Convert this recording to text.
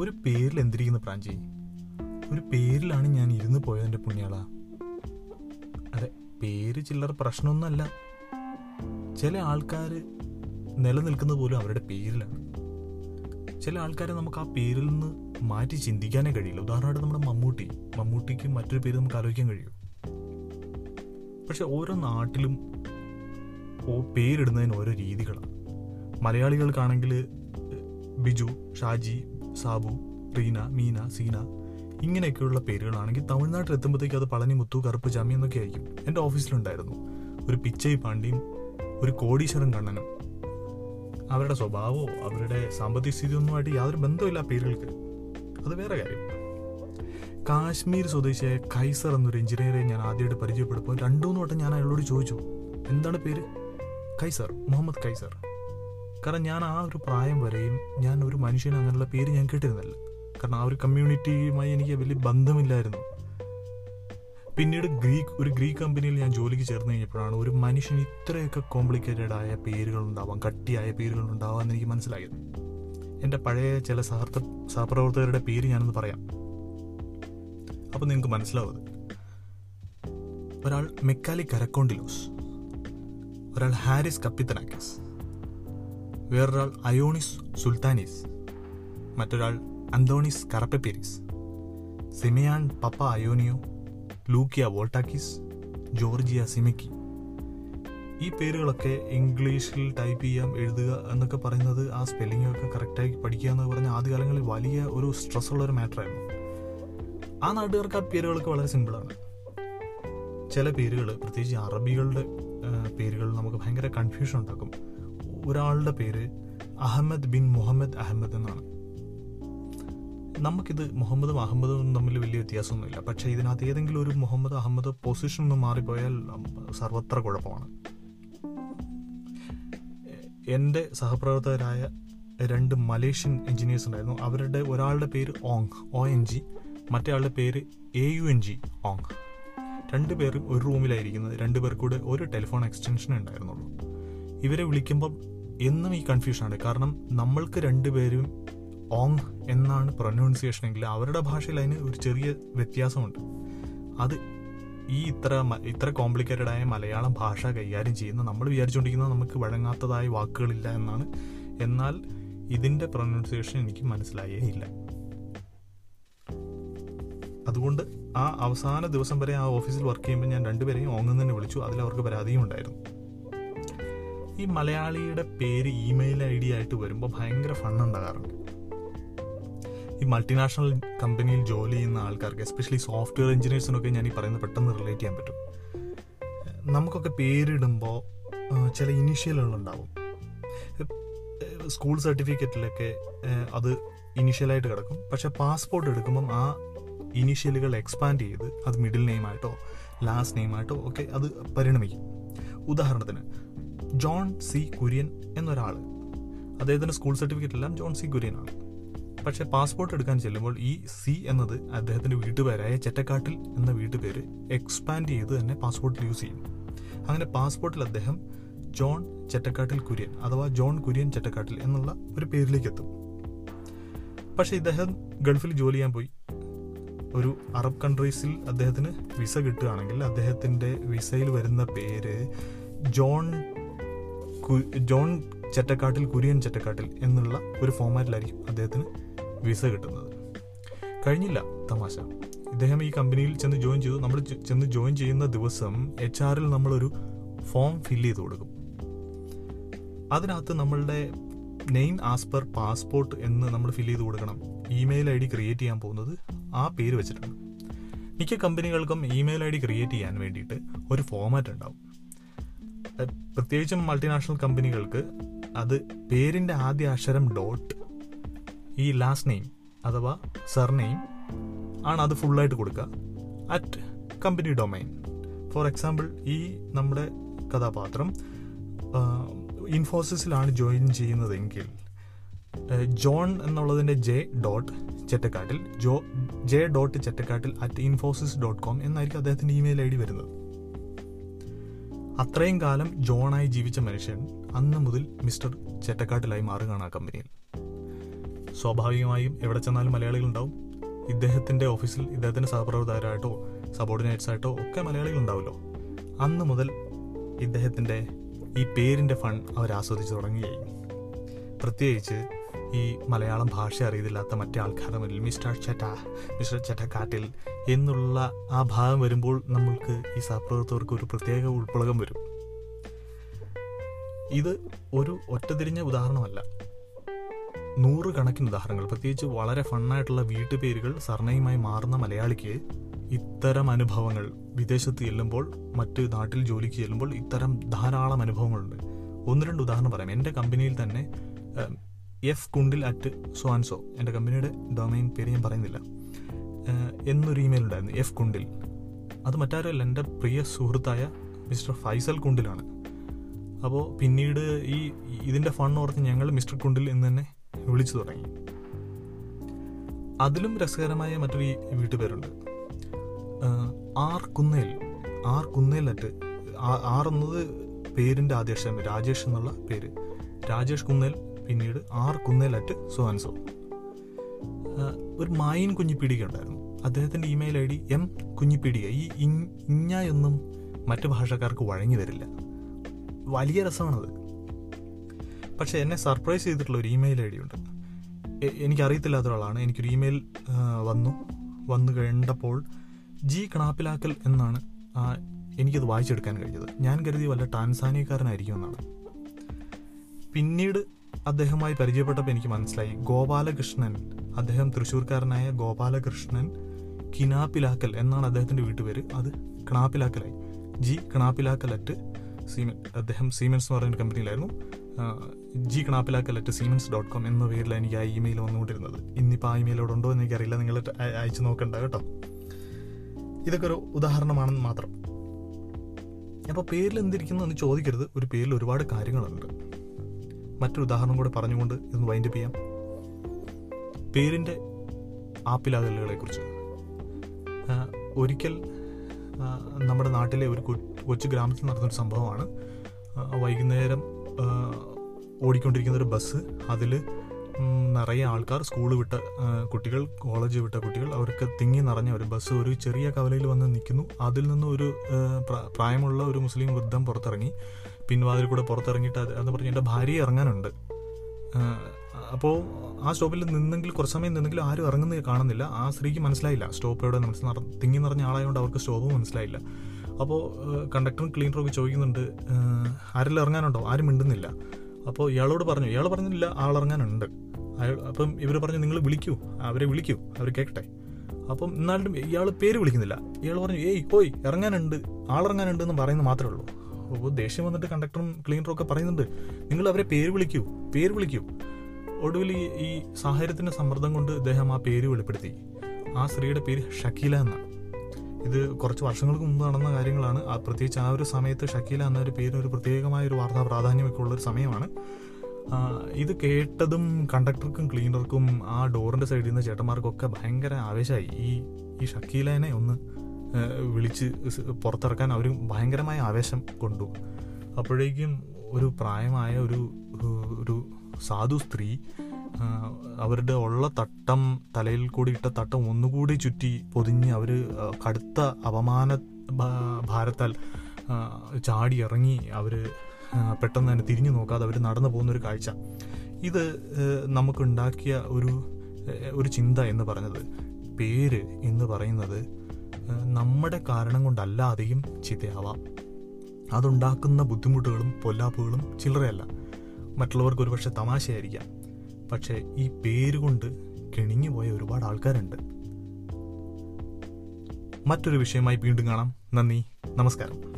ഒരു പേരിൽ എന്തിരിക്കുന്ന പ്രാഞ്ചി? ഒരു പേരിലാണ് ഞാൻ ഇരുന്ന് പോയതിന്റെ പുണ്യാള. അതെ പേര് ചിലർ പ്രശ്നമൊന്നുമല്ല. ചില ആൾക്കാർ നിലനിൽക്കുന്നത് പോലും അവരുടെ പേരിലാണ്. ചില ആൾക്കാരെ നമുക്ക് ആ പേരിൽ നിന്ന് മാറ്റി ചിന്തിക്കാനേ കഴിയില്ല. ഉദാഹരണമായിട്ട് നമ്മുടെ മമ്മൂട്ടി. മമ്മൂട്ടിക്ക് മറ്റൊരു പേര് നമുക്ക് ആലോചിക്കാൻ കഴിയും. പക്ഷെ ഓരോ നാട്ടിലും ഓ പേരിടുന്നതിന് ഓരോ രീതികളാണ്. മലയാളികൾക്കാണെങ്കിൽ ബിജു ഷാജി സാബു റീന മീന സീന ഇങ്ങനെയൊക്കെയുള്ള പേരുകളാണെങ്കിൽ തമിഴ്നാട്ടിൽ എത്തുമ്പോഴത്തേക്ക് അത് പളനി മുത്തു കറുപ്പ് ജാമ്യം എന്നൊക്കെ ആയിരിക്കും. എന്റെ ഓഫീസിലുണ്ടായിരുന്നു. ഒരു പിച്ചൈ പാണ്ടിയും ഒരു കോടീശ്വരൻ കണ്ണനും. അവരുടെ സ്വഭാവമോ അവരുടെ സാമ്പത്തിക സ്ഥിതിയൊന്നുമായിട്ട് യാതൊരു ബന്ധമില്ല പേരുകൾക്ക്. അത് വേറെ കാര്യം. കാശ്മീർ സ്വദേശിയായ കൈസർ എന്നൊരു എഞ്ചിനീയറെ ഞാൻ ആദ്യമായിട്ട് പരിചയപ്പെടുമ്പോൾ രണ്ടു മൂന്ന് വട്ടം ഞാൻ അയാളോട് ചോദിച്ചു എന്താണ് പേര്? കൈസർ മുഹമ്മദ് കൈസർ കാരണം ഞാൻ ആ ഒരു പ്രായം വരെയും ഞാൻ ഒരു മനുഷ്യന് അങ്ങനെയുള്ള പേര് ഞാൻ കേട്ടിരുന്നില്ല. കാരണം ആ ഒരു കമ്മ്യൂണിറ്റിയുമായി എനിക്ക് വലിയ ബന്ധമില്ലായിരുന്നു. പിന്നീട് ഗ്രീക്ക് ഒരു ഗ്രീക്ക് കമ്പനിയിൽ ഞാൻ ജോലിക്ക് ചേർന്ന് കഴിഞ്ഞപ്പോഴാണ് ഒരു മനുഷ്യന് ഇത്രയൊക്കെ കോംപ്ലിക്കേറ്റഡ് ആയ പേരുകൾ ഉണ്ടാവാം കട്ടിയായ പേരുകൾ ഉണ്ടാവാം എന്ന് എനിക്ക് മനസ്സിലായത്. എന്റെ പഴയ ചില സഹർത്ത സഹപ്രവർത്തകരുടെ പേര് ഞാനൊന്ന് പറയാം. അപ്പം നിങ്ങൾക്ക് മനസ്സിലാവും ഒരാൾ മെക്കാലി കരക്കോണ്ടിലോസ്. ഒരാൾ ഹാരിസ് കപ്പിത്തനാക്കസ് വേറൊരാൾ അയോണിസ് സുൽത്താനീസ് മറ്റൊരാൾ അന്തോണിസ് കറപ്പപ്പേരിസ് സിമിയാൻ പപ്പ അയോനിയോ ലൂക്കിയ വോൾട്ടാക്കിസ് ജോർജിയ സിമിക്കി. ഈ പേരുകളൊക്കെ ഇംഗ്ലീഷിൽ ടൈപ്പ് ചെയ്യാം എഴുതുക എന്നൊക്കെ പറയുന്നത് ആ സ്പെല്ലിംഗ് ഒക്കെ കറക്റ്റായി പഠിക്കുക എന്ന് പറഞ്ഞ ആദ്യകാലങ്ങളിൽ വലിയ ഒരു സ്ട്രെസ് ഉള്ള ഒരു മാറ്ററായിരുന്നു. ആ നാട്ടുകാർക്ക് ആ പേരുകളൊക്കെ വളരെ സിമ്പിളാണ്. ചില പേരുകൾ പ്രത്യേകിച്ച് അറബികളുടെ പേരുകൾ നമുക്ക് ഭയങ്കര കൺഫ്യൂഷൻ ഉണ്ടാക്കും. ഒരാളുടെ പേര് അഹമ്മദ് ബിൻ മുഹമ്മദ് അഹമ്മദ് എന്നാണ്. നമുക്കിത് മുഹമ്മദും അഹമ്മദും തമ്മിൽ വലിയ വ്യത്യാസമൊന്നുമില്ല. പക്ഷേ ഇതിനകത്ത് ഏതെങ്കിലും ഒരു മുഹമ്മദ് അഹമ്മദ് പൊസിഷൻ ഒന്ന് മാറിപ്പോയാൽ സർവത്ര കുഴപ്പമാണ്. എന്റെ സഹപ്രവർത്തകരായ രണ്ട് മലേഷ്യൻ എഞ്ചിനീയേഴ്സ് ഉണ്ടായിരുന്നു. അവരുടെ ഒരാളുടെ പേര് ഓങ് ഒ എൻ ജി മറ്റേ ആളുടെ പേര് A U N G Ong. രണ്ടുപേരും ഒരു റൂമിലായിരിക്കുന്നത് രണ്ടുപേർക്കൂടെ ഒരു ടെലിഫോൺ എക്സ്റ്റൻഷൻ ഉണ്ടായിരുന്നുള്ളൂ. ഇവരെ വിളിക്കുമ്പം എന്നും ഈ കൺഫ്യൂഷനാണ് കാരണം നമ്മൾക്ക് രണ്ടുപേരും ഓങ് എന്നാണ് പ്രൊനൗൺസിയേഷൻ എങ്കിൽ അവരുടെ ഭാഷയിൽ അതിന് ഒരു ചെറിയ വ്യത്യാസമുണ്ട്. അത് ഈ ഇത്ര ഇത്ര കോംപ്ലിക്കേറ്റഡ് ആയ മലയാളം ഭാഷ കൈകാര്യം ചെയ്യുന്ന നമ്മൾ വിചാരിച്ചുകൊണ്ടിരിക്കുന്നത് നമുക്ക് വഴങ്ങാത്തതായ വാക്കുകളില്ല എന്നാണ്. എന്നാൽ ഇതിന്റെ പ്രൊനൗൺസിയേഷൻ എനിക്ക് മനസ്സിലായേ ഇല്ല അതുകൊണ്ട് ആ അവസാന ദിവസം വരെ ആ ഓഫീസിൽ വർക്ക് ചെയ്യുമ്പോൾ ഞാൻ രണ്ടുപേരെയും ഓങ്ങും തന്നെ വിളിച്ചു. അതിൽ അവർക്ക് പരാതിയും ഉണ്ടായിരുന്നു. ഈ മലയാളിയുടെ പേര് ഇമെയിൽ ഐ ഡി ആയിട്ട് വരുമ്പോൾ ഭയങ്കര ഫണ്ണുണ്ടാകാറുണ്ട് ഈ മൾട്ടിനാഷണൽ കമ്പനിയിൽ ജോലി ചെയ്യുന്ന ആൾക്കാർക്ക് എസ്പെഷ്യലി സോഫ്റ്റ്വെയർ എഞ്ചിനീയേഴ്സിനൊക്കെ ഞാൻ ഈ പറയുന്നത് പെട്ടെന്ന് റിലേറ്റ് ചെയ്യാൻ പറ്റും. നമുക്കൊക്കെ പേരിടുമ്പോൾ ചില ഇനീഷ്യലുകളുണ്ടാവും സ്കൂൾ സർട്ടിഫിക്കറ്റിലൊക്കെ അത് ഇനീഷ്യലായിട്ട് കിടക്കും. പക്ഷെ പാസ്പോർട്ട് എടുക്കുമ്പം ആ ഇനീഷ്യലുകൾ എക്സ്പാൻഡ് ചെയ്ത് അത് മിഡിൽ നെയിമായിട്ടോ ലാസ്റ്റ് നെയിമായിട്ടോ ഒക്കെ അത് പരിണമിക്കും. ഉദാഹരണത്തിന് ജോൺ സി കുര്യൻ എന്നൊരാൾ അദ്ദേഹത്തിന്റെ സ്കൂൾ സർട്ടിഫിക്കറ്റ് എല്ലാം ജോൺ സി കുര്യൻ ആണ് പക്ഷേ പാസ്പോർട്ട് എടുക്കാൻ ചെല്ലുമ്പോൾ ഈ സി എന്നത് അദ്ദേഹത്തിന്റെ വീട്ടുപേരായ ചെറ്റക്കാട്ടിൽ എന്ന വീട്ടുപേര് എക്സ്പാൻഡ് ചെയ്ത് തന്നെ പാസ്പോർട്ടിൽ യൂസ് ചെയ്യും. അങ്ങനെ പാസ്പോർട്ടിൽ അദ്ദേഹം ജോൺ ചെറ്റക്കാട്ടിൽ കുര്യൻ അഥവാ ജോൺ കുര്യൻ ചെറ്റക്കാട്ടിൽ എന്നുള്ള ഒരു പേരിലേക്ക് എത്തും പക്ഷേ ഇദ്ദേഹം ഗൾഫിൽ ജോലി ചെയ്യാൻ പോയി. ഒരു അറബ് കൺട്രീസിൽ അദ്ദേഹത്തിന് വിസ കിട്ടുകയാണെങ്കിൽ അദ്ദേഹത്തിന്റെ വിസയിൽ വരുന്ന പേര് ജോൺ ജോൺ ചെറ്റക്കാട്ടിൽ കുര്യൻ ചെറ്റക്കാട്ടിൽ എന്നുള്ള ഒരു ഫോമാറ്റിലായിരിക്കും അദ്ദേഹത്തിന് വിസ കിട്ടുന്നത്. കഴിഞ്ഞില്ല തമാശ. ഇദ്ദേഹം ഈ കമ്പനിയിൽ ചെന്ന് ജോയിൻ ചെയ്തു. നമ്മൾ ചെന്ന് ജോയിൻ ചെയ്യുന്ന ദിവസം എച്ച് ആറിൽ നമ്മളൊരു ഫോം ഫില്ല് ചെയ്ത് കൊടുക്കും. അതിനകത്ത് നമ്മളുടെ നെയിം ആസ് പെർ പാസ്പോർട്ട് എന്ന് നമ്മൾ ഫില്ല് ചെയ്ത് കൊടുക്കണം. ഇമെയിൽ ഐ ഡി ക്രിയേറ്റ് ചെയ്യാൻ പോകുന്നത് ആ പേര് വെച്ചിട്ടാണ്. മിക്ക കമ്പനികൾക്കും ഇമെയിൽ ഐ ഡി ക്രിയേറ്റ് ചെയ്യാൻ വേണ്ടിയിട്ട് ഒരു ഫോമാറ്റ് ഉണ്ടാവും. പ്രത്യേകിച്ചും മൾട്ടിനാഷണൽ കമ്പനികൾക്ക് അത് പേരിന്റെ ആദ്യ അക്ഷരം ഡോട്ട് ഈ ലാസ്റ്റ് നെയിം അഥവാ സർനെയിം ആണ് അത് ഫുള്ളായിട്ട് കൊടുക്കുക. At company domain for example ഈ നമ്മുടെ കഥാപാത്രം ഇൻഫോസിസിലാണ് ജോയിൻ ചെയ്യുന്നതെങ്കിൽ ജോൺ എന്നുള്ളതിന്റെ J dot ചെറ്റക്കാട്ടിൽ Joe J dot Chettakkattil at Infosys dot com എന്നായിരിക്കും അദ്ദേഹത്തിന്റെ ഇമെയിൽ ഐ ഡി വരുന്നത്. അത്രയും കാലം ജോണായി ജീവിച്ച മനുഷ്യൻ അന്ന് മുതൽ മിസ്റ്റർ ചെറ്റക്കാട്ടിലായി മാറുകയാണ് ആ കമ്പനിയിൽ. സ്വാഭാവികമായും എവിടെ ചെന്നാലും മലയാളികൾ ഉണ്ടാവും. ഇദ്ദേഹത്തിന്റെ ഓഫീസിൽ ഇദ്ദേഹത്തിന്റെ സഹപ്രവർത്തകരായിട്ടോ സബോർഡിനേറ്റ്സ് ആയിട്ടോ ഒക്കെ മലയാളികളുണ്ടാവുമല്ലോ അന്ന് മുതൽ ഇദ്ദേഹത്തിന്റെ ഈ പേരിന്റെ ഫൺ അവർ ആസ്വദിച്ച് തുടങ്ങുകയായി. പ്രത്യേകിച്ച് ഈ മലയാളം ഭാഷ അറിയില്ലാത്ത മറ്റേ ആൾക്കാരുടെ മുന്നിൽ മിസ്റ്റർ ചറ്റ മിസ്റ്റർ ചറ്റക്കാട്ടിൽ എന്നുള്ള ആ ഭാഗം വരുമ്പോൾ നമ്മൾക്ക് ഈ സഹപ്രവർത്തകർക്ക് ഒരു പ്രത്യേക ഉൾപ്പളകം വരും. ഇത് ഒരു ഒറ്റതിരിഞ്ഞ ഉദാഹരണമല്ല. നൂറുകണക്കിന് ഉദാഹരണങ്ങൾ പ്രത്യേകിച്ച് വളരെ ഫണ്ണായിട്ടുള്ള വീട്ടുപേരുകൾ സർണയുമായി മാറുന്ന മലയാളിക്ക് ഇത്തരം അനുഭവങ്ങൾ വിദേശത്ത് ചെല്ലുമ്പോൾ മറ്റ് നാട്ടിൽ ജോലിക്ക് ചെല്ലുമ്പോൾ ഇത്തരം ധാരാളം അനുഭവങ്ങളുണ്ട്. ഒന്ന് രണ്ട് ഉദാഹരണം പറയാം. എന്റെ കമ്പനിയിൽ തന്നെ എഫ് കുണ്ടിൽ അറ്റ് സ്വാൻസോ എന്റെ കമ്പനിയുടെ ഡൊമൈൻ പേര് ഞാൻ പറയുന്നില്ല. എന്നൊരു ഇമെയിൽ ഉണ്ടായിരുന്നു. എഫ് കുണ്ടിൽ. അത് മറ്റാരുമല്ല എന്റെ പ്രിയ സുഹൃത്തായ മിസ്റ്റർ ഫൈസൽ കുണ്ടിലാണ്. അപ്പോൾ പിന്നീട് ഈ ഇതിന്റെ ഫണ്ട് ഓർത്ത് ഞങ്ങൾ മിസ്റ്റർ കുണ്ടിൽ എന്ന് തന്നെ വിളിച്ചു തുടങ്ങി. അതിലും രസകരമായ മറ്റൊരു വീട്ടുപേരുണ്ട്. R Kunnel. R Kunnel at R എന്നത് പേരിന്റെ ആദ്യക്ഷരം രാജേഷ് എന്നുള്ള പേര്. രാജേഷ് കുന്നേൽ പിന്നീട് R Kunnel at so and so. ഒരു മായിൻ കുഞ്ഞിപ്പീടിക ഉണ്ടായിരുന്നു. അദ്ദേഹത്തിന്റെ email I D M Kunhipeedika. ഈ ഇഞ്ഞ എന്നും മറ്റ് ഭാഷക്കാർക്ക് വഴങ്ങി വരില്ല വലിയ രസമാണത്. പക്ഷെ എന്നെ സർപ്രൈസ് ചെയ്തിട്ടുള്ള ഒരു ഇമെയിൽ ഐ ഡി ഉണ്ട്. എനിക്കറിയത്തില്ലാത്ത ഒരാളാണ്. എനിക്കൊരു ഇമെയിൽ വന്നു. വന്നു കണ്ടപ്പോൾ ജി കണാപ്പിലാക്കൽ എന്നാണ് എനിക്കത് വായിച്ചെടുക്കാൻ കഴിഞ്ഞത്. ഞാൻ കരുതി വല്ല ടാൻസാനിയക്കാരനായിരിക്കും എന്നാണ് പിന്നീട് അദ്ദേഹവുമായി പരിചയപ്പെട്ടപ്പോൾ എനിക്ക് മനസ്സിലായി. ഗോപാലകൃഷ്ണൻ അദ്ദേഹം തൃശ്ശൂർക്കാരനായ ഗോപാലകൃഷ്ണൻ കിനാപ്പിലാക്കൽ എന്നാണ് അദ്ദേഹത്തിന്റെ വീട്ടുപേര്. അത് കിണാപ്പിലാക്കലായി. ജി കിണാപ്പിലാക്കൽ അറ്റ് സീമൻ അദ്ദേഹം സീമെൻസ് എന്ന് പറയുന്ന കമ്പനിയിലായിരുന്നു. G Kinappilakkal at Siemens dot com എന്ന പേരിൽ എനിക്ക് ആ ഇമെയിൽ വന്നുകൊണ്ടിരുന്നത്. ഇന്നിപ്പോൾ ആ ഇമെയിൽ അവിടെ ഉണ്ടോ എന്ന് എനിക്കറിയില്ല. നിങ്ങൾ അയ- അയച്ചു നോക്കണ്ട കേട്ടോ. ഇതൊക്കെ ഒരു ഉദാഹരണമാണെന്ന് മാത്രം. അപ്പോൾ പേരിൽ എന്തിരിക്കുന്നു എന്ന് ചോദിക്കരുത്. ഒരു പേരിൽ ഒരുപാട് കാര്യങ്ങളുണ്ട്. മറ്റൊരു ഉദാഹരണം കൂടെ പറഞ്ഞുകൊണ്ട് ഇതൊന്ന് വൈൻഡപ്പ് ചെയ്യാം. പേരിന്റെ ആപ്പിലാകലുകളെ കുറിച്ച് ഒരിക്കൽ നമ്മുടെ നാട്ടിലെ ഒരു കൊച്ചു ഗ്രാമത്തിൽ നടന്നൊരു സംഭവമാണ്. വൈകുന്നേരം ഓടിക്കൊണ്ടിരിക്കുന്ന ഒരു ബസ് അതിൽ നിറയെ ആൾക്കാർ സ്കൂൾ വിട്ട കുട്ടികൾ കോളേജ് വിട്ട കുട്ടികൾ അവർക്ക് തിങ്ങി നിറഞ്ഞ ഒരു ബസ് ഒരു ചെറിയ കവലയിൽ വന്ന് നിൽക്കുന്നു. അതിൽ നിന്ന് ഒരു പ്രായമുള്ള ഒരു മുസ്ലിം വൃദ്ധം പുറത്തിറങ്ങി. പിൻവാതിൽ കൂടെ പുറത്തിറങ്ങിയിട്ട് അത് എന്ന് പറഞ്ഞ് എന്റെ ഭാര്യ ഇറങ്ങാനുണ്ട്. അപ്പോൾ ആ സ്റ്റോപ്പിൽ നിന്നെങ്കിൽ കുറച്ച് സമയം നിന്നെങ്കിലും ആരും ഇറങ്ങുന്നത് കാണുന്നില്ല. ആ സ്ത്രീക്ക് മനസ്സിലായില്ല. സ്റ്റോപ്പ് എവിടെ മനസ്സിൽ തിങ്ങി നിറഞ്ഞ ആളായതുകൊണ്ട് അവർക്ക് സ്റ്റോപ്പ് മനസ്സിലായില്ല. അപ്പോൾ കണ്ടക്ടറും ഒക്കെ ചോദിക്കുന്നുണ്ട് "ഏഹ്, ആരെല്ലാം ഇറങ്ങാനുണ്ടോ? ആരും മിണ്ടുന്നില്ല. അപ്പോൾ ഇയാളോട് പറഞ്ഞു ഇയാൾ പറഞ്ഞില്ല ആളിറങ്ങാനുണ്ട് അയാൾ അപ്പം ഇവർ പറഞ്ഞു നിങ്ങൾ വിളിക്കൂ. അവരെ വിളിക്കൂ. അവർ കേൾക്കട്ടെ അപ്പം എന്നാലും ഇയാൾ പേര് വിളിക്കുന്നില്ല. ഇയാൾ പറഞ്ഞു ഏയ് പോയി ഇറങ്ങാനുണ്ട്. ആളിറങ്ങാനുണ്ട് എന്ന് പറയുന്നത് മാത്രമേ ഉള്ളൂ. ദേഷ്യം വന്നിട്ട് കണ്ടക്ടറും ക്ലീനറും ഒക്കെ പറയുന്നുണ്ട്. നിങ്ങൾ അവരെ പേര് വിളിക്കൂ പേര് വിളിക്കൂ. ഒടുവിൽ ഈ സാഹചര്യത്തിന്റെ സമ്മർദ്ദം കൊണ്ട് ഇദ്ദേഹം ആ പേര് വെളിപ്പെടുത്തി. ആ സ്ത്രീയുടെ പേര് ഷക്കീല എന്നാണ് ഇത് കുറച്ച് വർഷങ്ങൾക്ക് മുമ്പ് നടന്ന കാര്യങ്ങളാണ്. ആ പ്രത്യേകിച്ച് ആ ഒരു സമയത്ത് ഷക്കീല എന്ന ഒരു പേര് ഒരു പ്രത്യേകമായ ഒരു വാർത്താ പ്രാധാന്യമൊക്കെ ഉള്ളൊരു സമയമാണ്. ഇത് കേട്ടതും കണ്ടക്ടർക്കും ക്ലീനർക്കും ആ ഡോറിന്റെ സൈഡിൽ നിന്ന് ചേട്ടന്മാർക്കും ഒക്കെ ഭയങ്കര ആവേശമായി. ഈ ഈ ഷക്കീലേനെ ഒന്ന് വിളിച്ച് പുറത്തിറക്കാൻ അവർ ഭയങ്കരമായ ആവേശം കൊണ്ടു. അപ്പോഴേക്കും ഒരു പ്രായമായ ഒരു ഒരു സാധു സ്ത്രീ അവരുടെ ഉള്ള തട്ടം തലയിൽ കൂടി ഇട്ട തട്ടം ഒന്നുകൂടി ചുറ്റി പൊതിഞ്ഞ് അവർ കടുത്ത അപമാന ഭാരത്താൽ ചാടി ഇറങ്ങി അവർ പെട്ടെന്ന് തന്നെ തിരിഞ്ഞു നോക്കാതെ അവർ നടന്നു പോകുന്നൊരു കാഴ്ച. ഇത് നമുക്കുണ്ടാക്കിയ ഒരു ഒരു ചിന്ത എന്ന് പറഞ്ഞത്. പേര് എന്ന് പറയുന്നത് നമ്മുടെ കാരണം കൊണ്ടല്ലാതെയും ചിതയാവാം. അതുണ്ടാക്കുന്ന ബുദ്ധിമുട്ടുകളും പൊല്ലാപ്പുകളും ചില്ലറയല്ല. മറ്റുള്ളവർക്ക് ഒരുപക്ഷെ തമാശയായിരിക്കാം. പക്ഷേ ഈ പേരുകൊണ്ട് കെണിഞ്ഞു പോയ ഒരുപാട് ആൾക്കാരുണ്ട്. മറ്റൊരു വിഷയമായി വീണ്ടും കാണാം. നന്ദി. നമസ്കാരം.